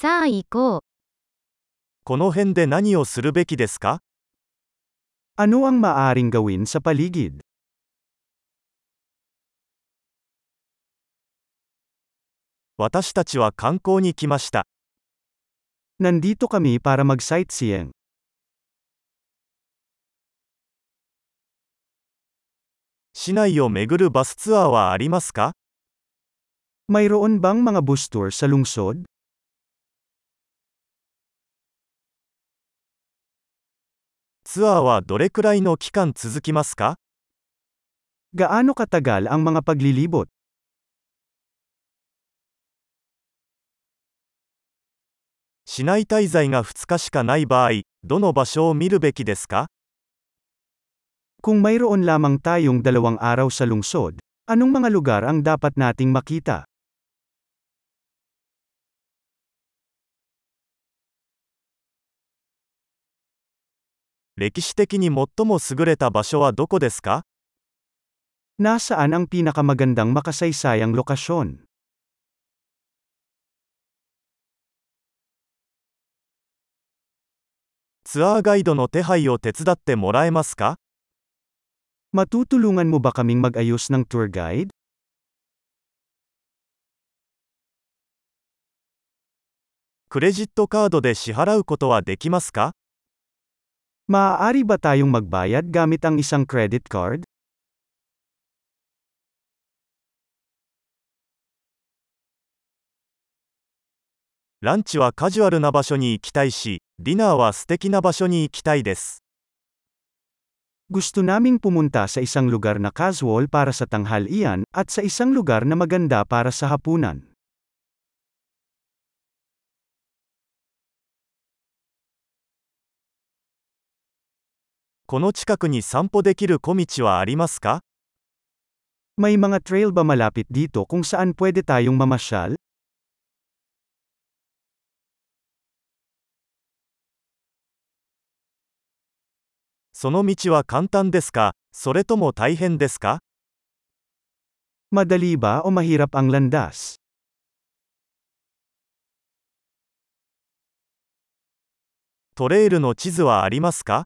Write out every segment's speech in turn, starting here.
さあ行こう。この辺で何をするべきですか Ano ang maaaring gawin sa paligid? 私たちは観光に来ました。 Nandito kami para mag-sightseeing. 市内を巡るバスツアーはありますか Mayroon bang mga bus tour sa lungsod? ツアーはどれくらいの期間続きますか Gaano katagal ang mga paglilibot? 市内滞在が2日しかない場合、どの場所を見るべきですか Kung mayroon lamang tayong dalawang araw sa lungsod, anong mga lugar ang dapat nating makita? 歴史的に最も優れた場所はどこですか Nasaan ang pinakamagandang makasaysayang lokasyon? ツアーガイドの手配を手伝ってもらえますか Matutulungan mo ba kaming mag-ayos ng tour guide? クレジットカードで支払うことはできますか Maaari ba tayong magbayad gamit ang isang credit card? ランチはカジュアルな場所に行きたいし、ディナーは素敵な場所に行きたいです。 Gusto naming pumunta sa isang lugar na casual para sa tanghalian, at sa isang lugar na maganda para sa hapunan. この近くに散歩できる小道はありますか May mga trail ba malapit dito kung saan pwede tayong mamasyal? その道は簡単ですかそれとも大変ですか Madali ba o mahirap ang landas? トレイルの地図はありますか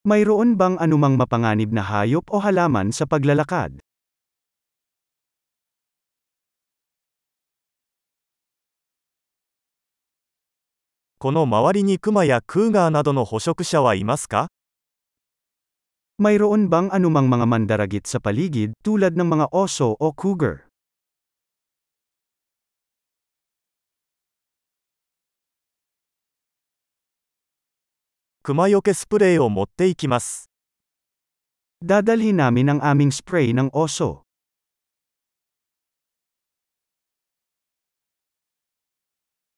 Mayroon bang anumang mapanganib na hayop o halaman sa paglalakad? Mayroon bang anumang mga mandaragit sa paligid tulad ng mga oso o cougar? クマよけスプレーを持っていきます。 Dadalhin namin ang aming spray ng oso.